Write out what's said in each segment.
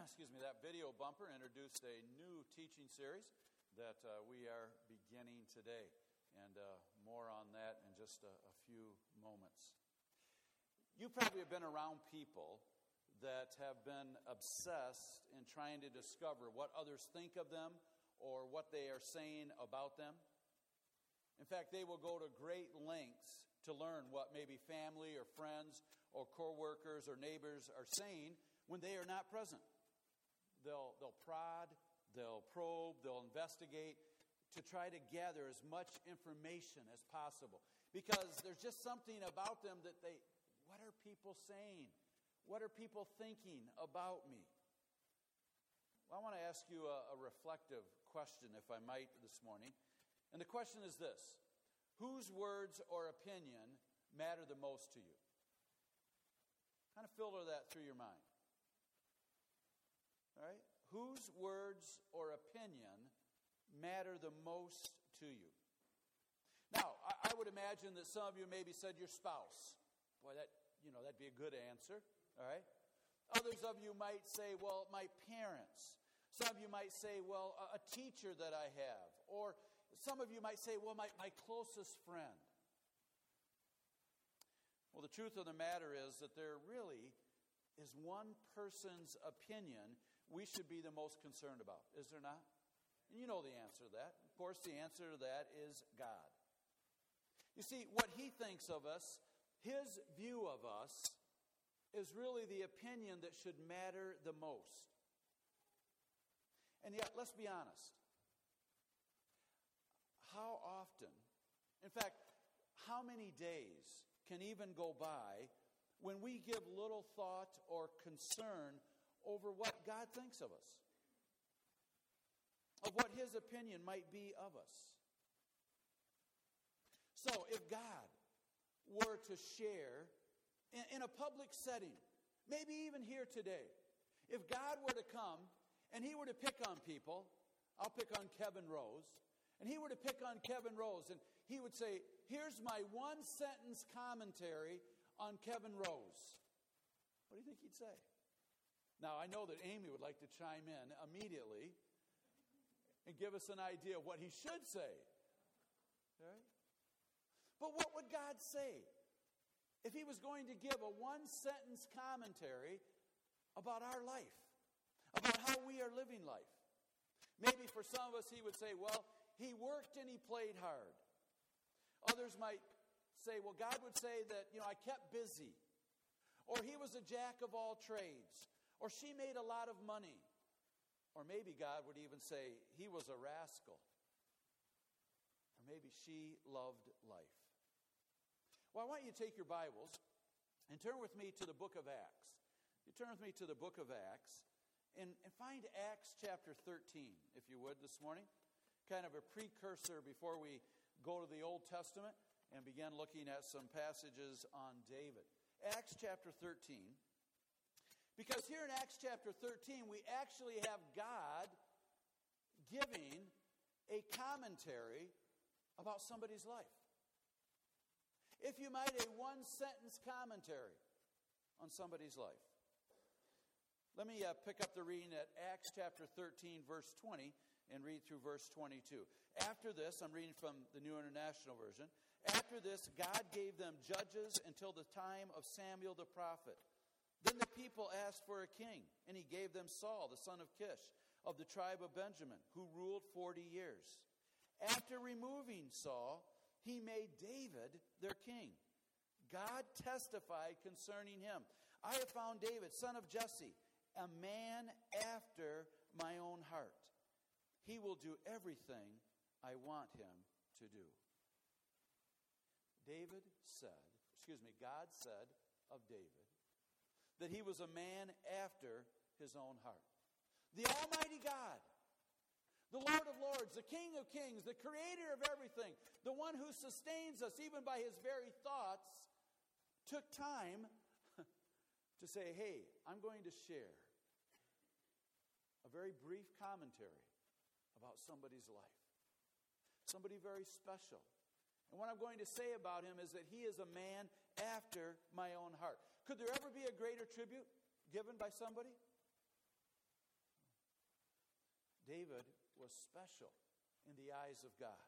excuse me, that video bumper introduced a new teaching series that uh, we are beginning today. And uh, more on that in just a, a few moments. You probably have been around people that have been obsessed in trying to discover what others think of them or what they are saying about them. In fact, they will go to great lengths to learn what maybe family or friends or coworkers or neighbors are saying when they are not present. They'll, they'll prod, they'll probe, they'll investigate to try to gather as much information as possible. Because there's just something about them that they, what are people saying? What are people thinking about me? Well, I want to ask you a, a reflective question, if I might, this morning. And the question is this Whose words or opinion matter the most to you? Kind of filter that through your mind. Whose words or opinion matter the most to you? Now, I, I would imagine that some of you maybe said your spouse. Boy, that, you know, that'd be a good answer. All right? Others of you might say, well, my parents. Some of you might say, well, a, a teacher that I have. Or some of you might say, well, my, my closest friend. Well, the truth of the matter is that there really is one person's opinion we should be the most concerned about, is there not? And you know the answer to that. Of course, the answer to that is God. You see, what He thinks of us, His view of us, is really the opinion that should matter the most. And yet, let's be honest how often, in fact, how many days can even go by when we give little thought or concern over what God thinks of us, of what His opinion might be of us? So, if God were to share in, in a public setting, maybe even here today, if God were to come and He were to pick on people, I'll pick on Kevin Rose and he were to pick on Kevin Rose, and he would say, Here's my one sentence commentary on Kevin Rose. What do you think he'd say? Now, I know that Amy would like to chime in immediately and give us an idea of what he should say. But what would God say if he was going to give a one sentence commentary about our life, about how we are living life? Maybe for some of us, he would say, Well, he worked and he played hard. Others might say, well, God would say that, you know, I kept busy. Or he was a jack of all trades. Or she made a lot of money. Or maybe God would even say he was a rascal. Or maybe she loved life. Well, I want you to take your Bibles and turn with me to the book of Acts. You turn with me to the book of Acts and, and find Acts chapter 13, if you would, this morning kind of a precursor before we go to the Old Testament and begin looking at some passages on David. Acts chapter 13. Because here in Acts chapter 13, we actually have God giving a commentary about somebody's life. If you might, a one sentence commentary on somebody's life. Let me uh, pick up the reading at Acts chapter 13, verse 20 and read through verse 22. After this, I'm reading from the New International Version. After this, God gave them judges until the time of Samuel the prophet. Then the people asked for a king, and he gave them Saul, the son of Kish, of the tribe of Benjamin, who ruled 40 years. After removing Saul, he made David their king. God testified concerning him I have found David, son of Jesse, a man after my own heart he will do everything I want him to do. David said, excuse me, God said of David that he was a man after his own heart. The Almighty God, the Lord of Lords, the King of Kings, the Creator of everything, the one who sustains us even by his very thoughts, took time to say, hey, I'm going to share a very brief commentary about somebody's life. Somebody very special. And what I'm going to say about him is that he is a man after my own heart. Could there ever be a greater tribute given by somebody? David was special in the eyes of God.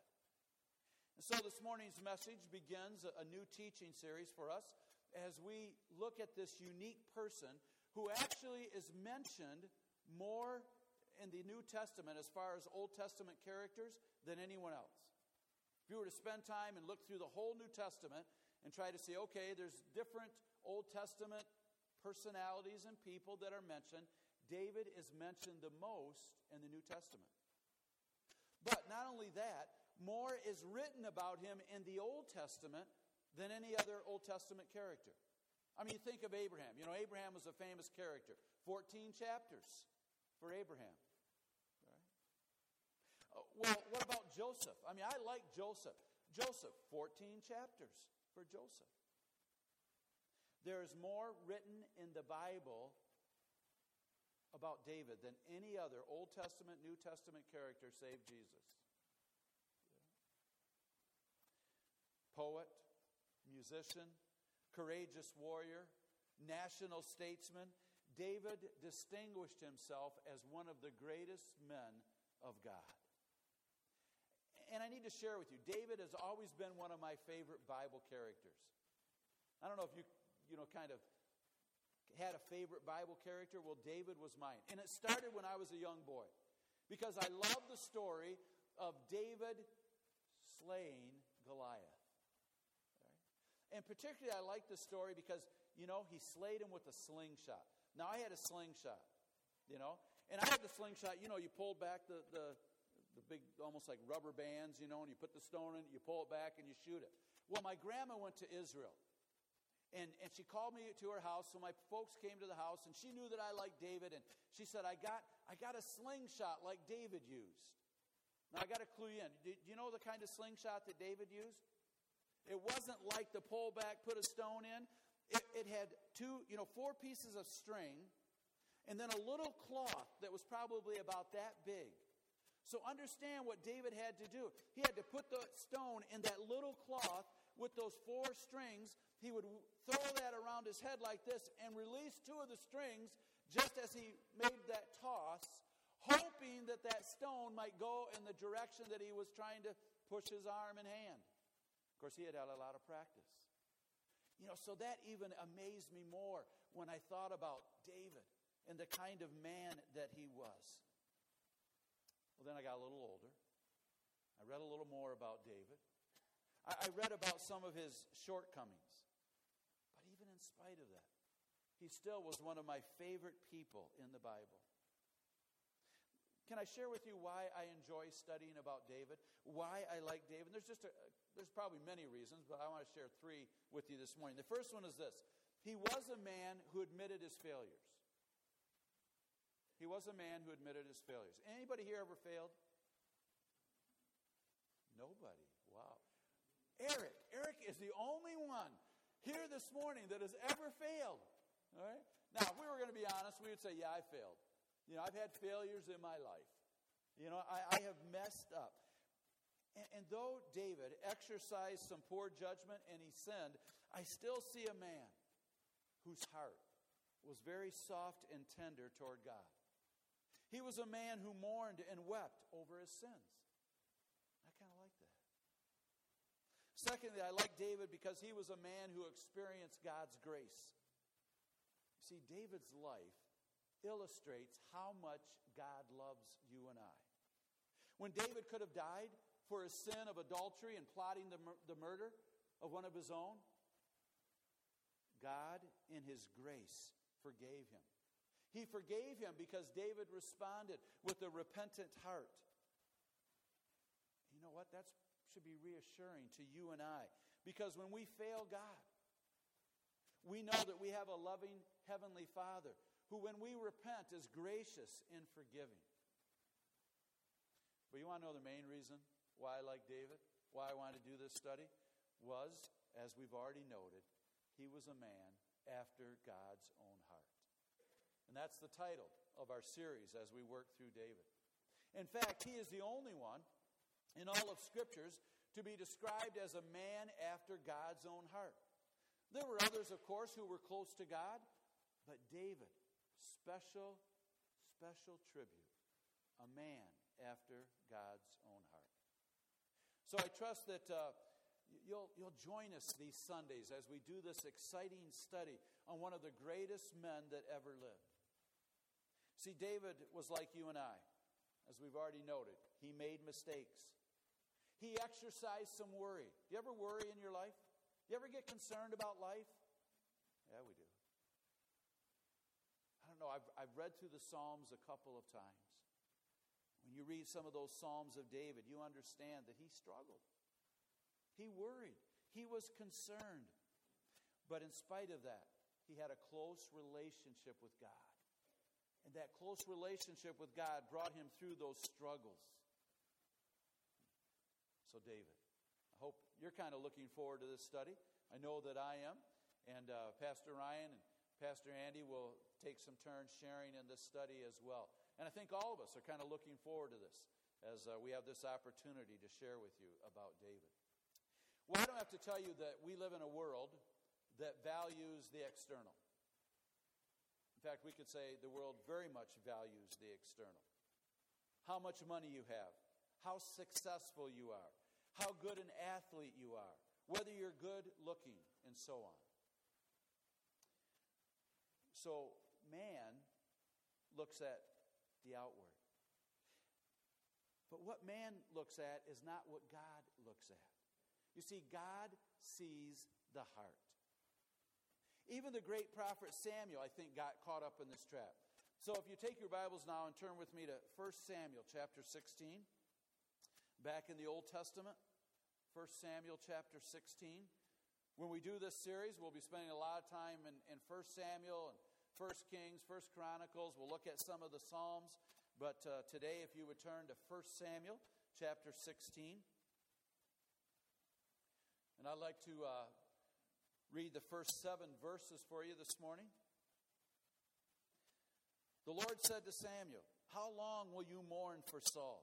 And so this morning's message begins a new teaching series for us as we look at this unique person who actually is mentioned more in the New Testament as far as Old Testament characters than anyone else. If you were to spend time and look through the whole New Testament and try to see, okay, there's different Old Testament personalities and people that are mentioned, David is mentioned the most in the New Testament. But not only that, more is written about him in the Old Testament than any other Old Testament character. I mean, think of Abraham. You know, Abraham was a famous character. 14 chapters for Abraham. Uh, well, what about Joseph? I mean, I like Joseph. Joseph, 14 chapters for Joseph. There is more written in the Bible about David than any other Old Testament, New Testament character save Jesus. Poet, musician, courageous warrior, national statesman, David distinguished himself as one of the greatest men of God. And I need to share with you, David has always been one of my favorite Bible characters. I don't know if you, you know, kind of had a favorite Bible character. Well, David was mine. And it started when I was a young boy because I love the story of David slaying Goliath. And particularly, I like the story because, you know, he slayed him with a slingshot. Now, I had a slingshot, you know, and I had the slingshot, you know, you pulled back the, the, the big, almost like rubber bands, you know, and you put the stone in it, you pull it back, and you shoot it. Well, my grandma went to Israel. And, and she called me to her house, so my folks came to the house, and she knew that I liked David, and she said, I got, I got a slingshot like David used. Now, I got to clue you in. Do, do you know the kind of slingshot that David used? It wasn't like the pull back, put a stone in. It, it had two, you know, four pieces of string and then a little cloth that was probably about that big. So understand what David had to do. He had to put the stone in that little cloth with those four strings. He would throw that around his head like this and release two of the strings just as he made that toss, hoping that that stone might go in the direction that he was trying to push his arm and hand Of course, he had had a lot of practice. You know, so that even amazed me more when I thought about David and the kind of man that he was. Well, then I got a little older. I read a little more about David. I, I read about some of his shortcomings. But even in spite of that, he still was one of my favorite people in the Bible. Can I share with you why I enjoy studying about David? Why I like David? There's just a, there's probably many reasons, but I want to share three with you this morning. The first one is this. He was a man who admitted his failures. He was a man who admitted his failures. Anybody here ever failed? Nobody. Eric. Eric is the only one here this morning that has ever failed. All right? Now, if we were going to be honest, we would say, yeah, I failed. You know, I've had failures in my life. You know, I, I have messed up. And, and though David exercised some poor judgment and he sinned, I still see a man whose heart was very soft and tender toward God. He was a man who mourned and wept over his sins. I kind of like that. Secondly, I like David because he was a man who experienced God's grace. See, David's life illustrates how much God loves you and I. When David could have died for his sin of adultery and plotting the, mur- the murder of one of his own, God, in his grace, forgave him. He forgave him because David responded with a repentant heart. You know what? That should be reassuring to you and I. Because when we fail God, we know that we have a loving Heavenly Father who, when we repent, is gracious and forgiving. But you want to know the main reason why I like David? Why I wanted to do this study? Was, as we've already noted, he was a man after God's own heart. And that's the title of our series as we work through David. In fact, he is the only one in all of Scriptures to be described as a man after God's own heart. There were others, of course, who were close to God, but David special, special tribute a man after God's own heart. So I trust that uh, you'll, you'll join us these Sundays as we do this exciting study on one of the greatest men that ever lived. See, David was like you and I, as we've already noted. He made mistakes. He exercised some worry. Do you ever worry in your life? Do you ever get concerned about life? Yeah, we do. I don't know. I've, I've read through the Psalms a couple of times. When you read some of those Psalms of David, you understand that he struggled. He worried. He was concerned. But in spite of that, he had a close relationship with God. And that close relationship with God brought him through those struggles. So, David, I hope you're kind of looking forward to this study. I know that I am. And uh, Pastor Ryan and Pastor Andy will take some turns sharing in this study as well. And I think all of us are kind of looking forward to this as uh, we have this opportunity to share with you about David. Well, I don't have to tell you that we live in a world that values the external. In fact, we could say the world very much values the external. How much money you have, how successful you are, how good an athlete you are, whether you're good looking, and so on. So, man looks at the outward. But what man looks at is not what God looks at. You see, God sees the heart. Even the great prophet Samuel, I think, got caught up in this trap. So if you take your Bibles now and turn with me to 1 Samuel chapter 16, back in the Old Testament. 1 Samuel chapter 16. When we do this series, we'll be spending a lot of time in, in 1 Samuel and 1 Kings, 1 Chronicles. We'll look at some of the Psalms. But uh, today, if you would turn to 1 Samuel chapter 16. And I'd like to uh, read the first seven verses for you this morning. The Lord said to Samuel, How long will you mourn for Saul,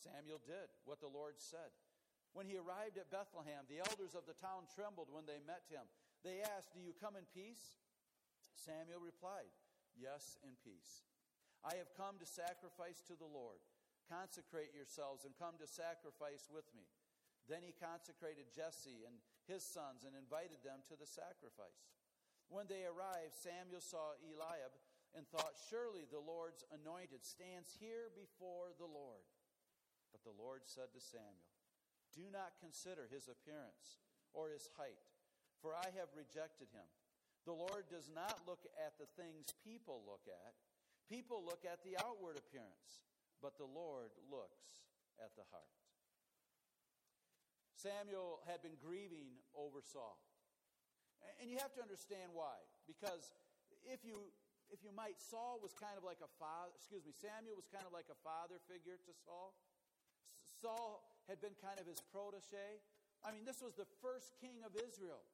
Samuel did what the Lord said. When he arrived at Bethlehem, the elders of the town trembled when they met him. They asked, Do you come in peace? Samuel replied, Yes, in peace. I have come to sacrifice to the Lord. Consecrate yourselves and come to sacrifice with me. Then he consecrated Jesse and his sons and invited them to the sacrifice. When they arrived, Samuel saw Eliab and thought, Surely the Lord's anointed stands here before the Lord. But the Lord said to Samuel, do not consider his appearance or his height, for I have rejected him. The Lord does not look at the things people look at. People look at the outward appearance, but the Lord looks at the heart. Samuel had been grieving over Saul. And you have to understand why. Because if you if you might, Saul was kind of like a father, excuse me, Samuel was kind of like a father figure to Saul. Saul had been kind of his protege. I mean, this was the first king of Israel.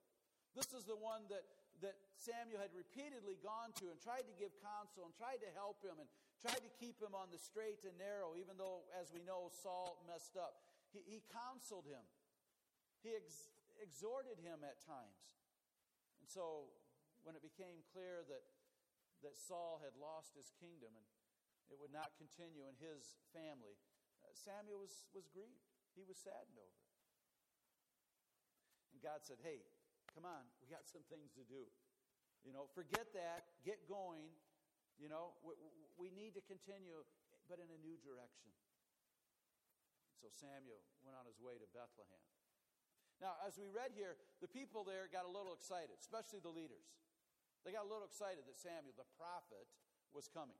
This is the one that, that Samuel had repeatedly gone to and tried to give counsel and tried to help him and tried to keep him on the straight and narrow, even though, as we know, Saul messed up. He, he counseled him, he ex- exhorted him at times. And so, when it became clear that, that Saul had lost his kingdom and it would not continue in his family, Samuel was, was grieved. He was saddened over it. And God said, Hey, come on, we got some things to do. You know, forget that, get going. You know, we, we need to continue, but in a new direction. So Samuel went on his way to Bethlehem. Now, as we read here, the people there got a little excited, especially the leaders. They got a little excited that Samuel, the prophet, was coming.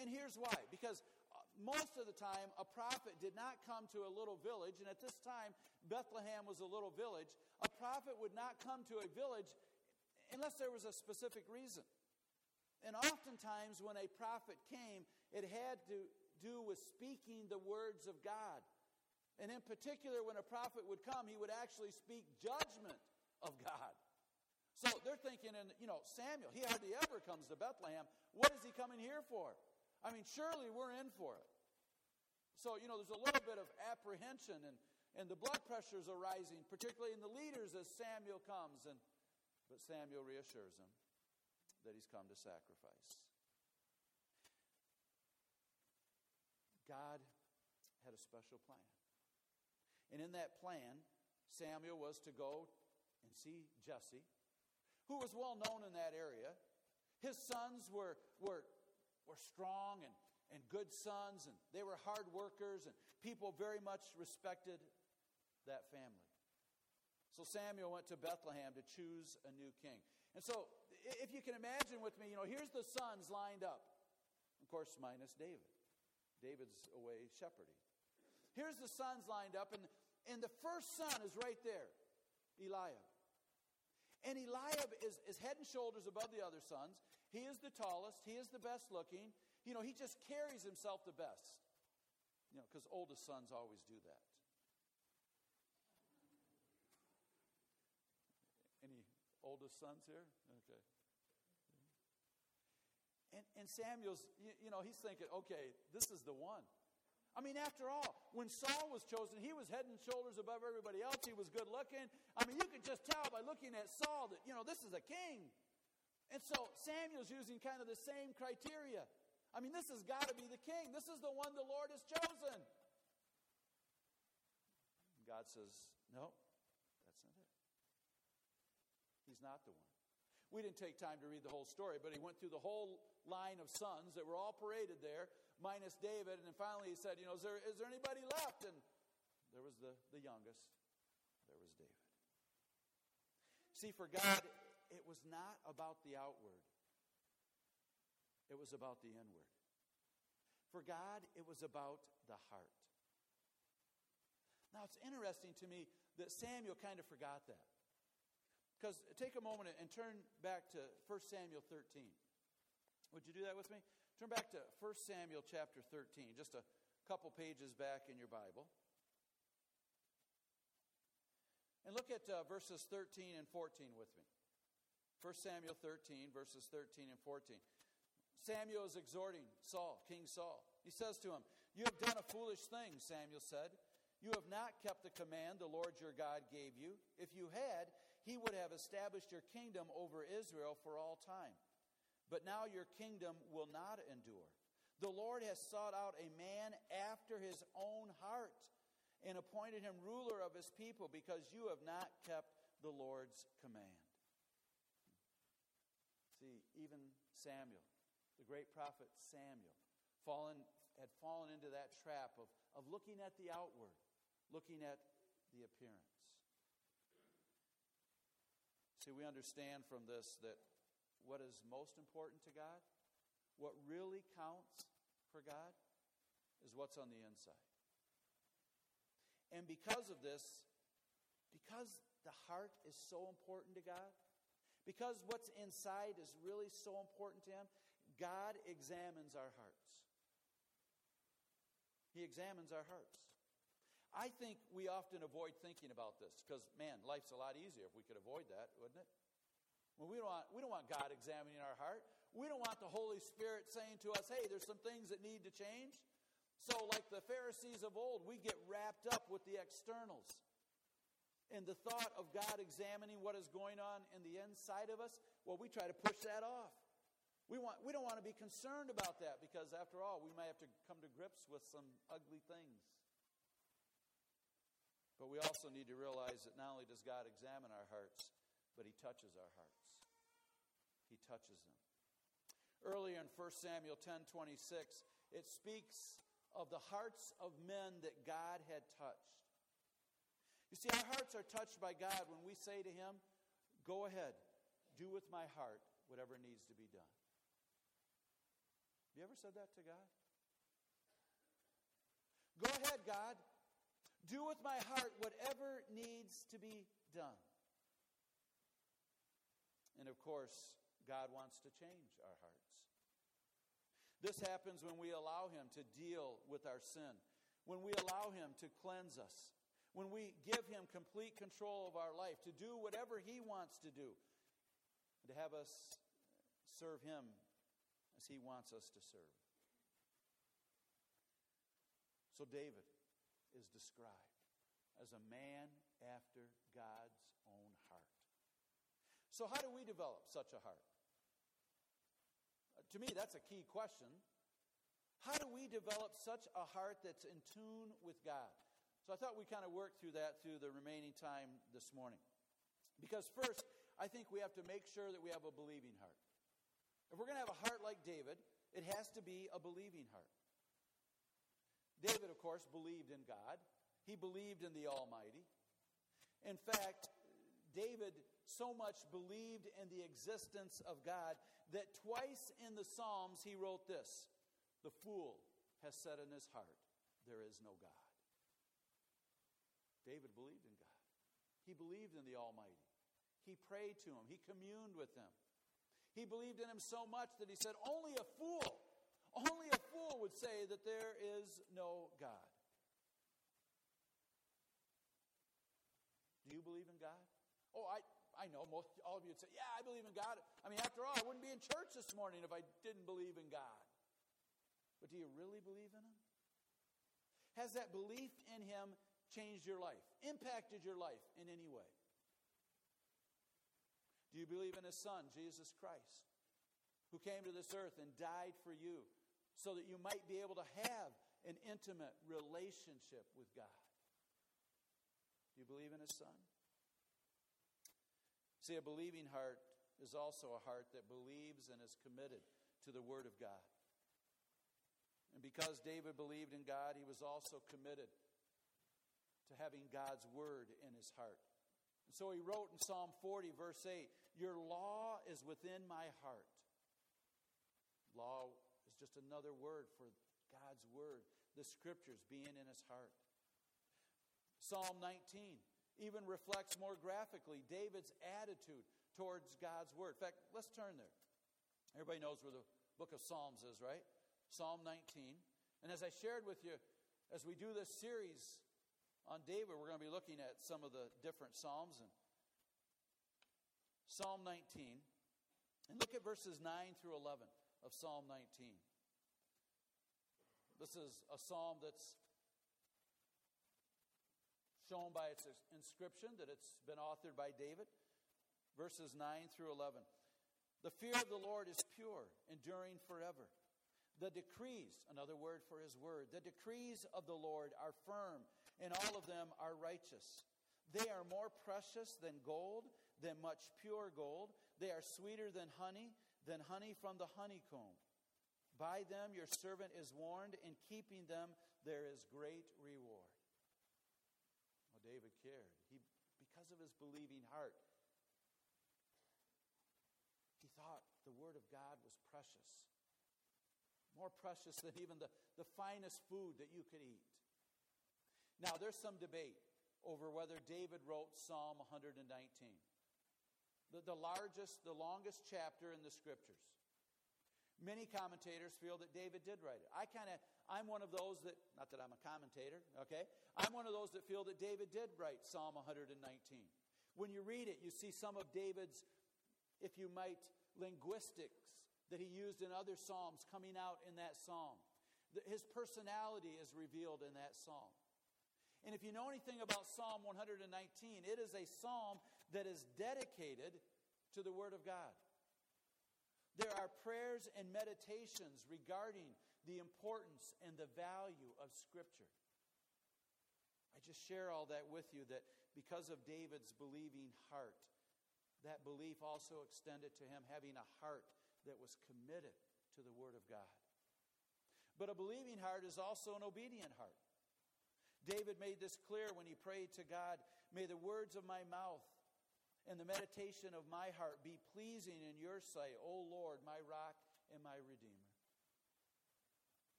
And here's why because most of the time, a prophet did not come to a little village, and at this time, Bethlehem was a little village. A prophet would not come to a village unless there was a specific reason. And oftentimes, when a prophet came, it had to do with speaking the words of God. And in particular, when a prophet would come, he would actually speak judgment of God. So they're thinking, in you know, Samuel, he hardly ever comes to Bethlehem. What is he coming here for? I mean, surely we're in for it. So, you know, there's a little bit of apprehension and, and the blood pressures are rising, particularly in the leaders as Samuel comes. And, but Samuel reassures him that he's come to sacrifice. God had a special plan. And in that plan, Samuel was to go and see Jesse, who was well known in that area. His sons were, were, were strong and, and good sons, and they were hard workers, and people very much respected that family. So Samuel went to Bethlehem to choose a new king. And so, if you can imagine with me, you know, here's the sons lined up. Of course, minus David. David's away shepherding. Here's the sons lined up, and, and the first son is right there, Eliab. And Eliab is, is head and shoulders above the other sons. He is the tallest, he is the best looking. You know, he just carries himself the best. You know, because oldest sons always do that. Any oldest sons here? Okay. And, and Samuel's, you, you know, he's thinking, okay, this is the one. I mean, after all, when Saul was chosen, he was head and shoulders above everybody else. He was good looking. I mean, you could just tell by looking at Saul that, you know, this is a king. And so Samuel's using kind of the same criteria. I mean, this has got to be the king. This is the one the Lord has chosen. God says, no, that's not it. He's not the one. We didn't take time to read the whole story, but he went through the whole line of sons that were all paraded there, minus David. And then finally he said, You know, is there, is there anybody left? And there was the, the youngest. There was David. See, for God, it was not about the outward, it was about the inward. For God, it was about the heart. Now, it's interesting to me that Samuel kind of forgot that. Because take a moment and turn back to 1 Samuel 13. Would you do that with me? Turn back to 1 Samuel chapter 13, just a couple pages back in your Bible. And look at uh, verses 13 and 14 with me. 1 Samuel 13, verses 13 and 14. Samuel is exhorting Saul, King Saul. He says to him, You have done a foolish thing, Samuel said. You have not kept the command the Lord your God gave you. If you had, he would have established your kingdom over Israel for all time. But now your kingdom will not endure. The Lord has sought out a man after his own heart and appointed him ruler of his people because you have not kept the Lord's command. Even Samuel, the great prophet Samuel, fallen, had fallen into that trap of, of looking at the outward, looking at the appearance. See, we understand from this that what is most important to God, what really counts for God, is what's on the inside. And because of this, because the heart is so important to God, because what's inside is really so important to Him, God examines our hearts. He examines our hearts. I think we often avoid thinking about this because, man, life's a lot easier if we could avoid that, wouldn't it? Well, we don't, want, we don't want God examining our heart. We don't want the Holy Spirit saying to us, hey, there's some things that need to change. So, like the Pharisees of old, we get wrapped up with the externals. And the thought of God examining what is going on in the inside of us, well, we try to push that off. We, want, we don't want to be concerned about that because, after all, we might have to come to grips with some ugly things. But we also need to realize that not only does God examine our hearts, but He touches our hearts. He touches them. Earlier in 1 Samuel 10 26, it speaks of the hearts of men that God had touched. You see, our hearts are touched by God when we say to Him, Go ahead, do with my heart whatever needs to be done. Have you ever said that to God? Go ahead, God, do with my heart whatever needs to be done. And of course, God wants to change our hearts. This happens when we allow Him to deal with our sin, when we allow Him to cleanse us, when we give Him complete control of our life, to do whatever He wants to do, to have us serve Him as He wants us to serve. So, David is described as a man after God's own heart. So, how do we develop such a heart? Uh, to me, that's a key question. How do we develop such a heart that's in tune with God? So, I thought we kind of work through that through the remaining time this morning. Because, first, I think we have to make sure that we have a believing heart. If we're going to have a heart like David, it has to be a believing heart. David, of course, believed in God. He believed in the Almighty. In fact, David so much believed in the existence of God that twice in the Psalms he wrote this The fool has said in his heart, There is no God. David believed in God. He believed in the Almighty. He prayed to him. He communed with him. He believed in him so much that he said, Only a fool only a fool would say that there is no God. Do you believe in God? Oh, I, I know most, all of you would say, Yeah, I believe in God. I mean, after all, I wouldn't be in church this morning if I didn't believe in God. But do you really believe in Him? Has that belief in Him changed your life, impacted your life in any way? Do you believe in His Son, Jesus Christ, who came to this earth and died for you so that you might be able to have an intimate relationship with God. Do you believe in His Son? See, a believing heart is also a heart that believes and is committed to the Word of God. And because David believed in God, he was also committed to having God's Word in his heart. And so he wrote in Psalm 40, verse 8, Your law is within my heart. Law is just another word for God's word, the scriptures being in his heart. Psalm 19 even reflects more graphically David's attitude towards God's word. In fact, let's turn there. Everybody knows where the book of Psalms is, right? Psalm 19. And as I shared with you, as we do this series on David, we're going to be looking at some of the different Psalms. And Psalm 19. And look at verses 9 through 11 of Psalm 19. This is a psalm that's shown by its inscription that it's been authored by David. Verses 9 through 11. The fear of the Lord is pure, enduring forever. The decrees, another word for his word, the decrees of the Lord are firm, and all of them are righteous. They are more precious than gold, than much pure gold. They are sweeter than honey, than honey from the honeycomb. By them your servant is warned, in keeping them there is great reward. Well, David cared. He, because of his believing heart, he thought the Word of God was precious. More precious than even the, the finest food that you could eat. Now, there's some debate over whether David wrote Psalm 119 the, the largest, the longest chapter in the scriptures. Many commentators feel that David did write it. I kind of, I'm one of those that, not that I'm a commentator, okay? I'm one of those that feel that David did write Psalm 119. When you read it, you see some of David's, if you might, linguistics that he used in other Psalms coming out in that psalm. His personality is revealed in that psalm. And if you know anything about Psalm 119, it is a psalm that is dedicated to the Word of God. There are prayers and meditations regarding the importance and the value of Scripture. I just share all that with you that because of David's believing heart, that belief also extended to him having a heart that was committed to the Word of God. But a believing heart is also an obedient heart. David made this clear when he prayed to God May the words of my mouth and the meditation of my heart be pleasing in your sight, O Lord, my rock and my redeemer.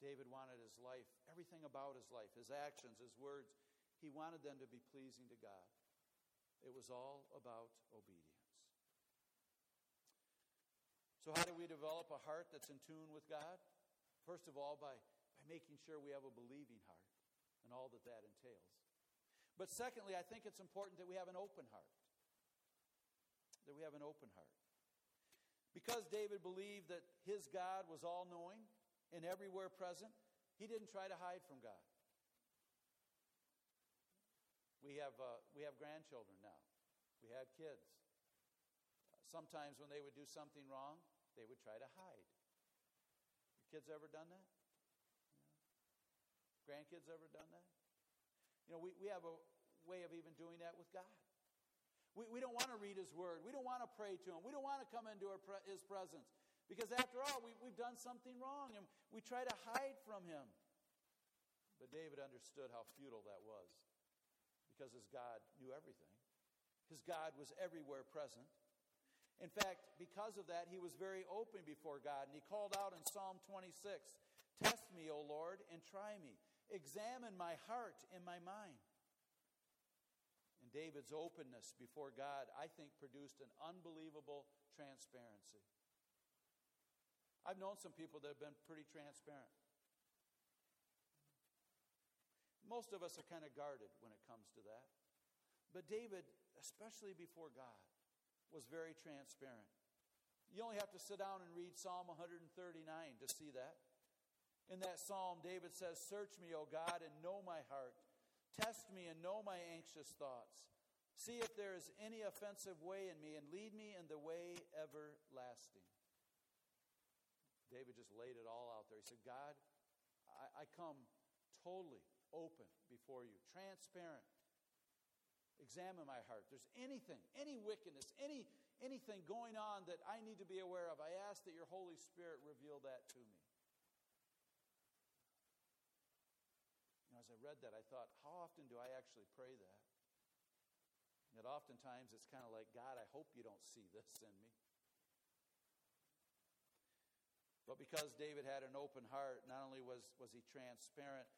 David wanted his life, everything about his life, his actions, his words, he wanted them to be pleasing to God. It was all about obedience. So, how do we develop a heart that's in tune with God? First of all, by, by making sure we have a believing heart and all that that entails. But secondly, I think it's important that we have an open heart. That we have an open heart. Because David believed that his God was all knowing and everywhere present, he didn't try to hide from God. We have, uh, we have grandchildren now, we have kids. Sometimes when they would do something wrong, they would try to hide. Your kids ever done that? Grandkids ever done that? You know, we, we have a way of even doing that with God. We, we don't want to read His Word. We don't want to pray to Him. We don't want to come into His presence. Because after all, we, we've done something wrong and we try to hide from Him. But David understood how futile that was because his God knew everything. His God was everywhere present. In fact, because of that, he was very open before God. And he called out in Psalm 26 Test me, O Lord, and try me. Examine my heart and my mind. And David's openness before God, I think, produced an unbelievable transparency. I've known some people that have been pretty transparent. Most of us are kind of guarded when it comes to that. But David, especially before God, was very transparent. You only have to sit down and read Psalm 139 to see that. In that psalm, David says, Search me, O God, and know my heart. Test me and know my anxious thoughts. See if there is any offensive way in me, and lead me in the way everlasting. David just laid it all out there. He said, God, I, I come totally open before you, transparent, Examine my heart. If there's anything, any wickedness, any anything going on that I need to be aware of, I ask that your Holy Spirit reveal that to me. You know, as I read that, I thought, how often do I actually pray that? Yet oftentimes it's kind of like, God, I hope you don't see this in me. But because David had an open heart, not only was, was he transparent,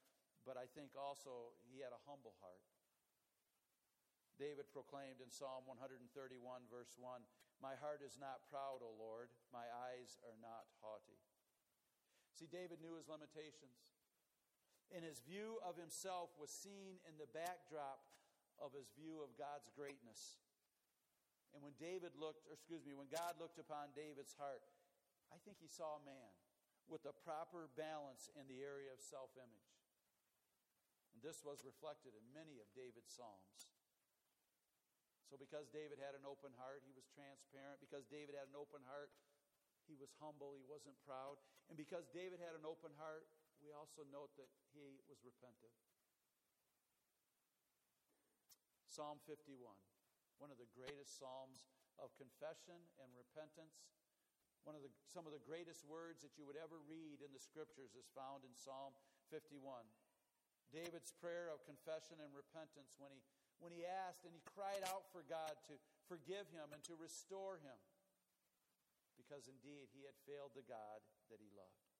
but I think also he had a humble heart. David proclaimed in Psalm 131, verse 1 My heart is not proud, O Lord, my eyes are not haughty. See, David knew his limitations, and his view of himself was seen in the backdrop of his view of God's greatness. And when David looked, or excuse me, when God looked upon David's heart, I think he saw a man with a proper balance in the area of self image. And this was reflected in many of David's Psalms. So, because David had an open heart, he was transparent. Because David had an open heart, he was humble, he wasn't proud. And because David had an open heart, we also note that he was repentant. Psalm 51, one of the greatest psalms of confession and repentance. One of the, some of the greatest words that you would ever read in the scriptures is found in Psalm 51. David's prayer of confession and repentance when he when he asked and he cried out for God to forgive him and to restore him because indeed he had failed the God that he loved.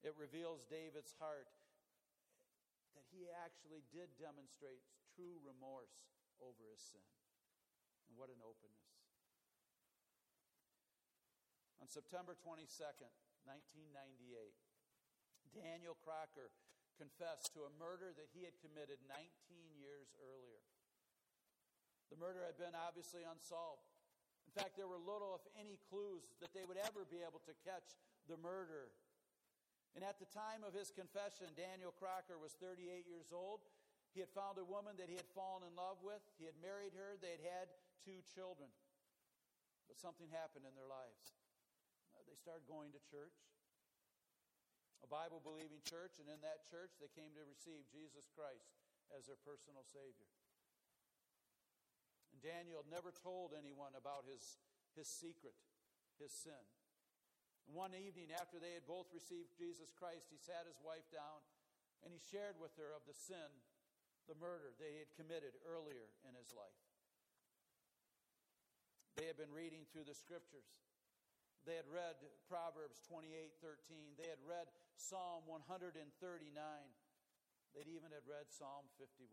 It reveals David's heart that he actually did demonstrate true remorse over his sin. And what an openness. On September 22nd, 1998, Daniel Crocker confessed to a murder that he had committed 19 years earlier. The murder had been obviously unsolved. In fact, there were little, if any, clues that they would ever be able to catch the murderer. And at the time of his confession, Daniel Crocker was 38 years old. He had found a woman that he had fallen in love with. He had married her. They had had two children. But something happened in their lives. Uh, they started going to church a Bible believing church, and in that church they came to receive Jesus Christ as their personal Savior. And Daniel never told anyone about his, his secret, his sin. One evening, after they had both received Jesus Christ, he sat his wife down and he shared with her of the sin, the murder they had committed earlier in his life. They had been reading through the scriptures. They had read Proverbs 28 13. They had read Psalm 139. They'd even had read Psalm 51.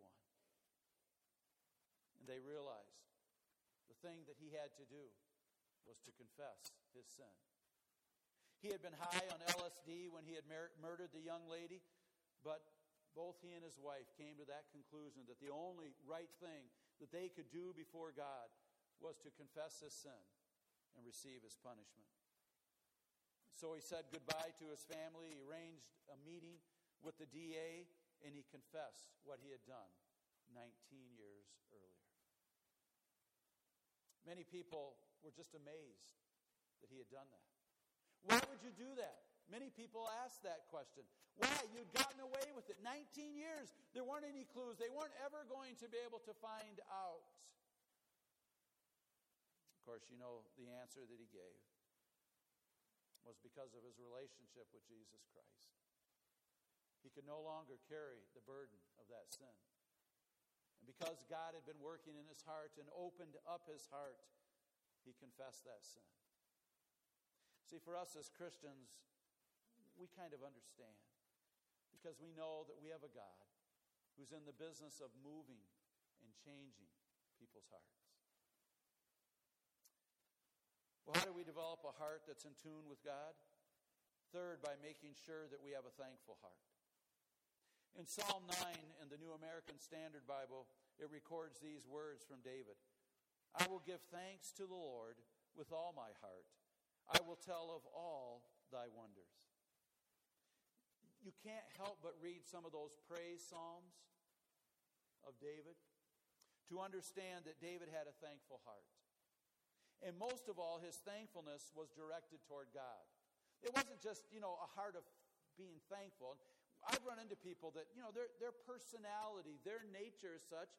And they realized the thing that he had to do was to confess his sin. He had been high on LSD when he had mur- murdered the young lady, but both he and his wife came to that conclusion that the only right thing that they could do before God was to confess his sin and receive his punishment. So he said goodbye to his family. He arranged a meeting with the DA and he confessed what he had done 19 years earlier. Many people were just amazed that he had done that. Why would you do that? Many people ask that question. Why? You'd gotten away with it. 19 years. There weren't any clues. They weren't ever going to be able to find out. Of course, you know the answer that he gave was because of his relationship with Jesus Christ. He could no longer carry the burden of that sin. And because God had been working in his heart and opened up his heart, he confessed that sin. See, for us as Christians, we kind of understand because we know that we have a God who's in the business of moving and changing people's hearts. Well, how do we develop a heart that's in tune with God? Third, by making sure that we have a thankful heart. In Psalm 9 in the New American Standard Bible, it records these words from David I will give thanks to the Lord with all my heart. I will tell of all thy wonders. You can't help but read some of those praise psalms of David to understand that David had a thankful heart. And most of all, his thankfulness was directed toward God. It wasn't just, you know, a heart of being thankful. I've run into people that, you know, their, their personality, their nature is such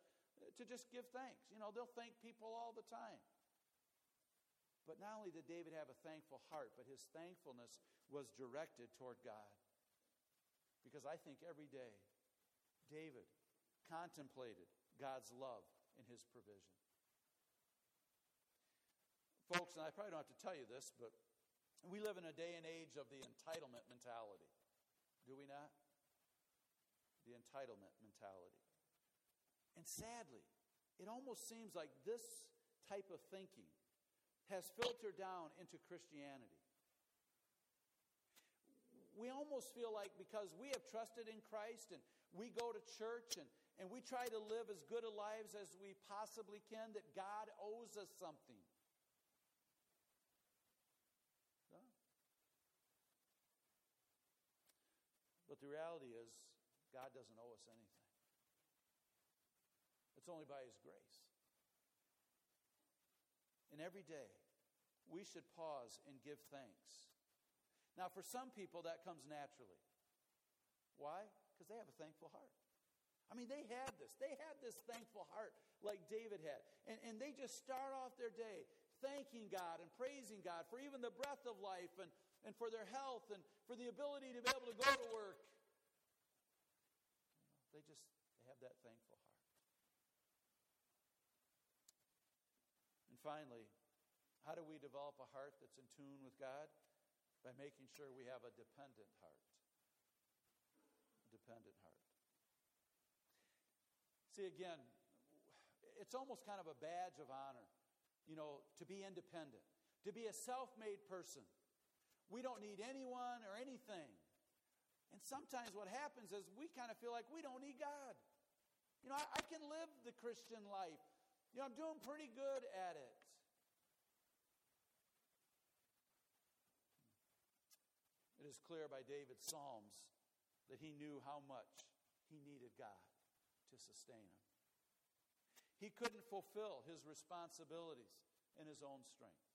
to just give thanks. You know, they'll thank people all the time. But not only did David have a thankful heart, but his thankfulness was directed toward God. Because I think every day, David contemplated God's love and his provision. Folks, and I probably don't have to tell you this, but we live in a day and age of the entitlement mentality. Do we not? The entitlement mentality. And sadly, it almost seems like this type of thinking has filtered down into Christianity. We almost feel like because we have trusted in Christ and we go to church and, and we try to live as good a lives as we possibly can, that God owes us something. But the reality is, God doesn't owe us anything. It's only by His grace. And every day, we should pause and give thanks. Now, for some people, that comes naturally. Why? Because they have a thankful heart. I mean, they had this. They had this thankful heart like David had. And, and they just start off their day thanking God and praising God for even the breath of life and, and for their health and for the ability to be able to go to work. They just they have that thankful heart. And finally, how do we develop a heart that's in tune with God? By making sure we have a dependent heart. A dependent heart. See, again, it's almost kind of a badge of honor, you know, to be independent, to be a self made person. We don't need anyone or anything. And sometimes what happens is we kind of feel like we don't need God. You know, I, I can live the Christian life. You know, I'm doing pretty good at it. It is clear by David's Psalms that he knew how much he needed God to sustain him. He couldn't fulfill his responsibilities in his own strength.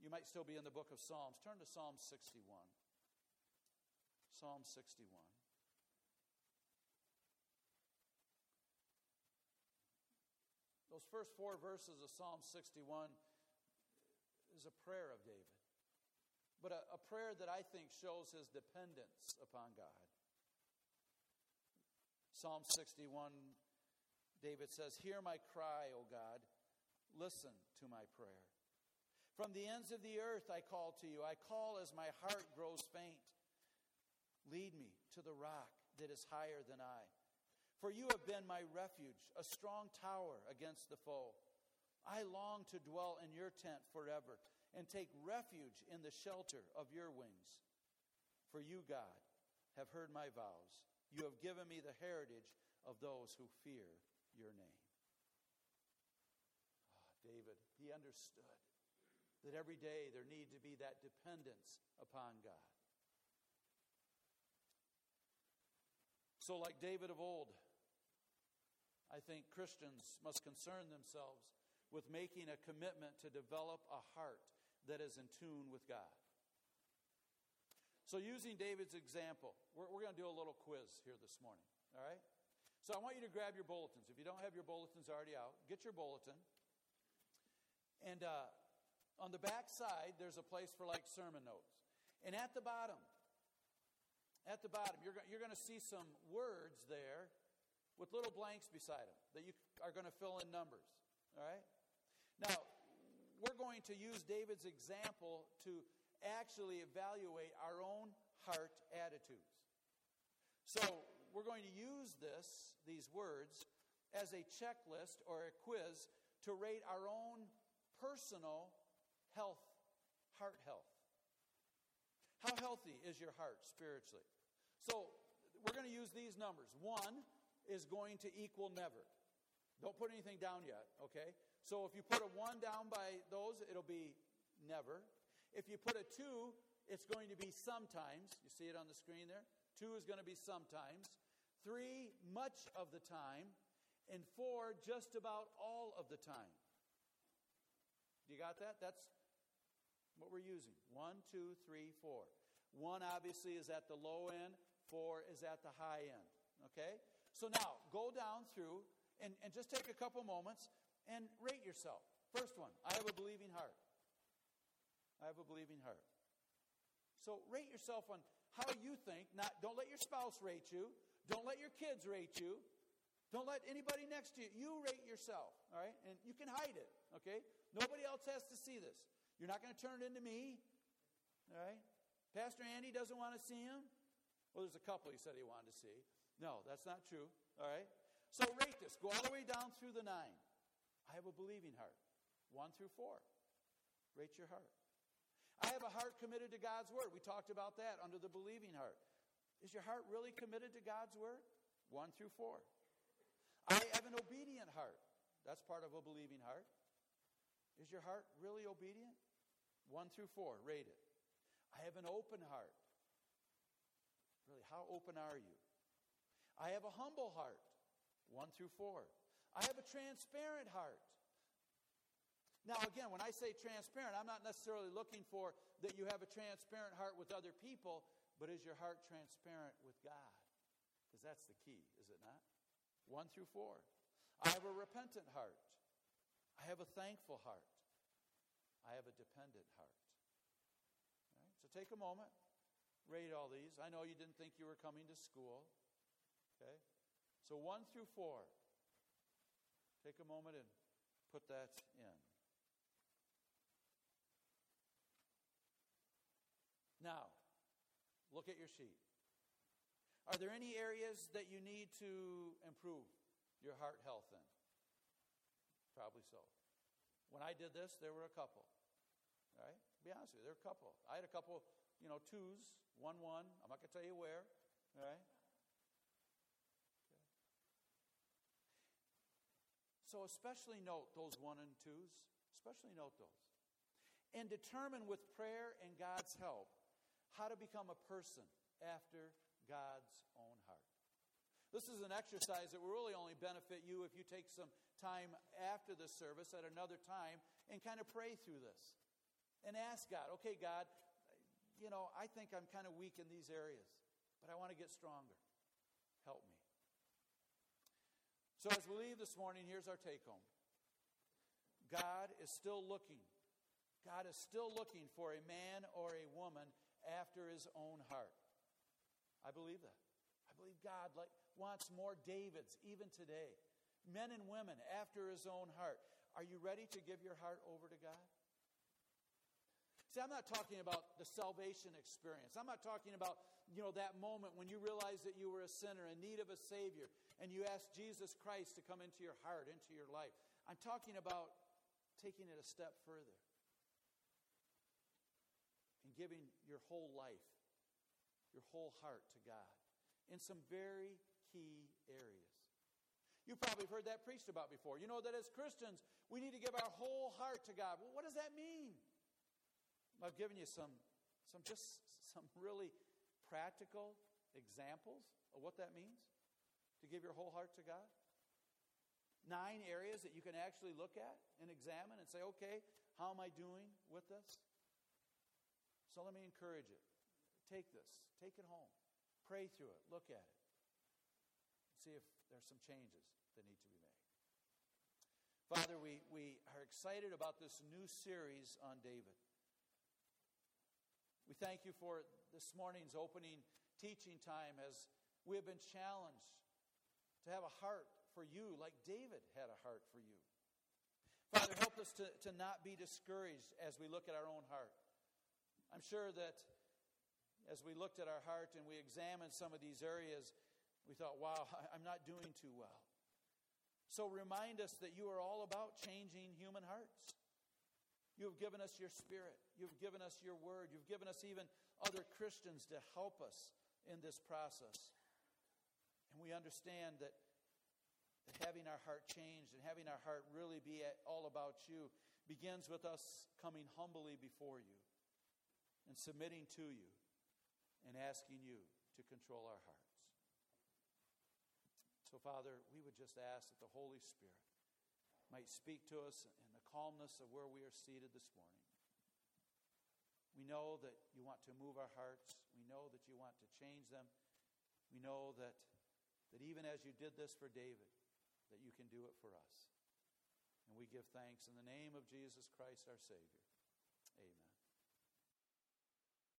You might still be in the book of Psalms. Turn to Psalm 61. Psalm 61. Those first four verses of Psalm 61 is a prayer of David, but a, a prayer that I think shows his dependence upon God. Psalm 61, David says, Hear my cry, O God, listen to my prayer. From the ends of the earth I call to you. I call as my heart grows faint. Lead me to the rock that is higher than I. For you have been my refuge, a strong tower against the foe. I long to dwell in your tent forever. and take refuge in the shelter of your wings. For you, God, have heard my vows. You have given me the heritage of those who fear your name. Oh, David, he understood that every day there need to be that dependence upon God. So, like David of old, I think Christians must concern themselves with making a commitment to develop a heart that is in tune with God. So, using David's example, we're, we're going to do a little quiz here this morning, all right? So, I want you to grab your bulletins. If you don't have your bulletins already out, get your bulletin. And uh, on the back side, there's a place for like sermon notes. And at the bottom, at the bottom, you're, you're going to see some words there with little blanks beside them that you are going to fill in numbers. All right? Now, we're going to use David's example to actually evaluate our own heart attitudes. So, we're going to use this, these words, as a checklist or a quiz to rate our own personal health, heart health. How healthy is your heart spiritually? So we're going to use these numbers. One is going to equal never. Don't put anything down yet, okay? So if you put a one down by those, it'll be never. If you put a two, it's going to be sometimes. You see it on the screen there? Two is going to be sometimes. Three, much of the time. And four, just about all of the time. You got that? That's what we're using. One, two, three, four. One obviously is at the low end, four is at the high end. Okay? So now, go down through and, and just take a couple moments and rate yourself. First one, I have a believing heart. I have a believing heart. So rate yourself on how you think. Not don't let your spouse rate you. Don't let your kids rate you. Don't let anybody next to you. You rate yourself, all right? And you can hide it, okay? Nobody else has to see this. You're not going to turn it into me, all right? Pastor Andy doesn't want to see him. Well, there's a couple he said he wanted to see. No, that's not true, all right? So rate this. Go all the way down through the nine. I have a believing heart. One through four. Rate your heart. I have a heart committed to God's word. We talked about that under the believing heart. Is your heart really committed to God's word? One through four. I have an obedient heart. That's part of a believing heart. Is your heart really obedient? One through four, rate it. I have an open heart. Really, how open are you? I have a humble heart. One through four. I have a transparent heart. Now, again, when I say transparent, I'm not necessarily looking for that you have a transparent heart with other people, but is your heart transparent with God? Because that's the key, is it not? One through four. I have a repentant heart. I have a thankful heart. I have a dependent heart. Right? So take a moment, rate all these. I know you didn't think you were coming to school. Okay? So one through four. Take a moment and put that in. Now, look at your sheet. Are there any areas that you need to improve your heart health in? Probably so. When I did this, there were a couple. All right? Be honest with you, there were a couple. I had a couple, you know, twos, one one. I'm not gonna tell you where. All right? So especially note those one and twos. Especially note those. And determine with prayer and God's help how to become a person after God's own heart. This is an exercise that will really only benefit you if you take some time after the service at another time and kind of pray through this and ask God, okay, God, you know, I think I'm kind of weak in these areas, but I want to get stronger. Help me. So as we leave this morning, here's our take home God is still looking. God is still looking for a man or a woman after his own heart. I believe that. I believe God like, wants more Davids even today. Men and women after his own heart. Are you ready to give your heart over to God? See, I'm not talking about the salvation experience. I'm not talking about, you know, that moment when you realize that you were a sinner in need of a Savior and you ask Jesus Christ to come into your heart, into your life. I'm talking about taking it a step further. And giving your whole life, your whole heart to God in some very key areas. You've probably heard that preached about before. You know that as Christians, we need to give our whole heart to God. Well, what does that mean? I've given you some, some just some really practical examples of what that means to give your whole heart to God. Nine areas that you can actually look at and examine and say, okay, how am I doing with this? So let me encourage you. Take this, take it home, pray through it, look at it, see if there's some changes that need to be made. Father, we, we are excited about this new series on David. We thank you for this morning's opening teaching time as we have been challenged to have a heart for you like David had a heart for you. Father, help us to, to not be discouraged as we look at our own heart. I'm sure that as we looked at our heart and we examined some of these areas, we thought, wow, I'm not doing too well. So remind us that you are all about changing human hearts. You have given us your spirit. You've given us your word. You've given us even other Christians to help us in this process. And we understand that, that having our heart changed and having our heart really be all about you begins with us coming humbly before you and submitting to you and asking you to control our hearts. So, Father, we would just ask that the Holy Spirit might speak to us in the calmness of where we are seated this morning. We know that you want to move our hearts. We know that you want to change them. We know that, that even as you did this for David, that you can do it for us. And we give thanks in the name of Jesus Christ, our Savior.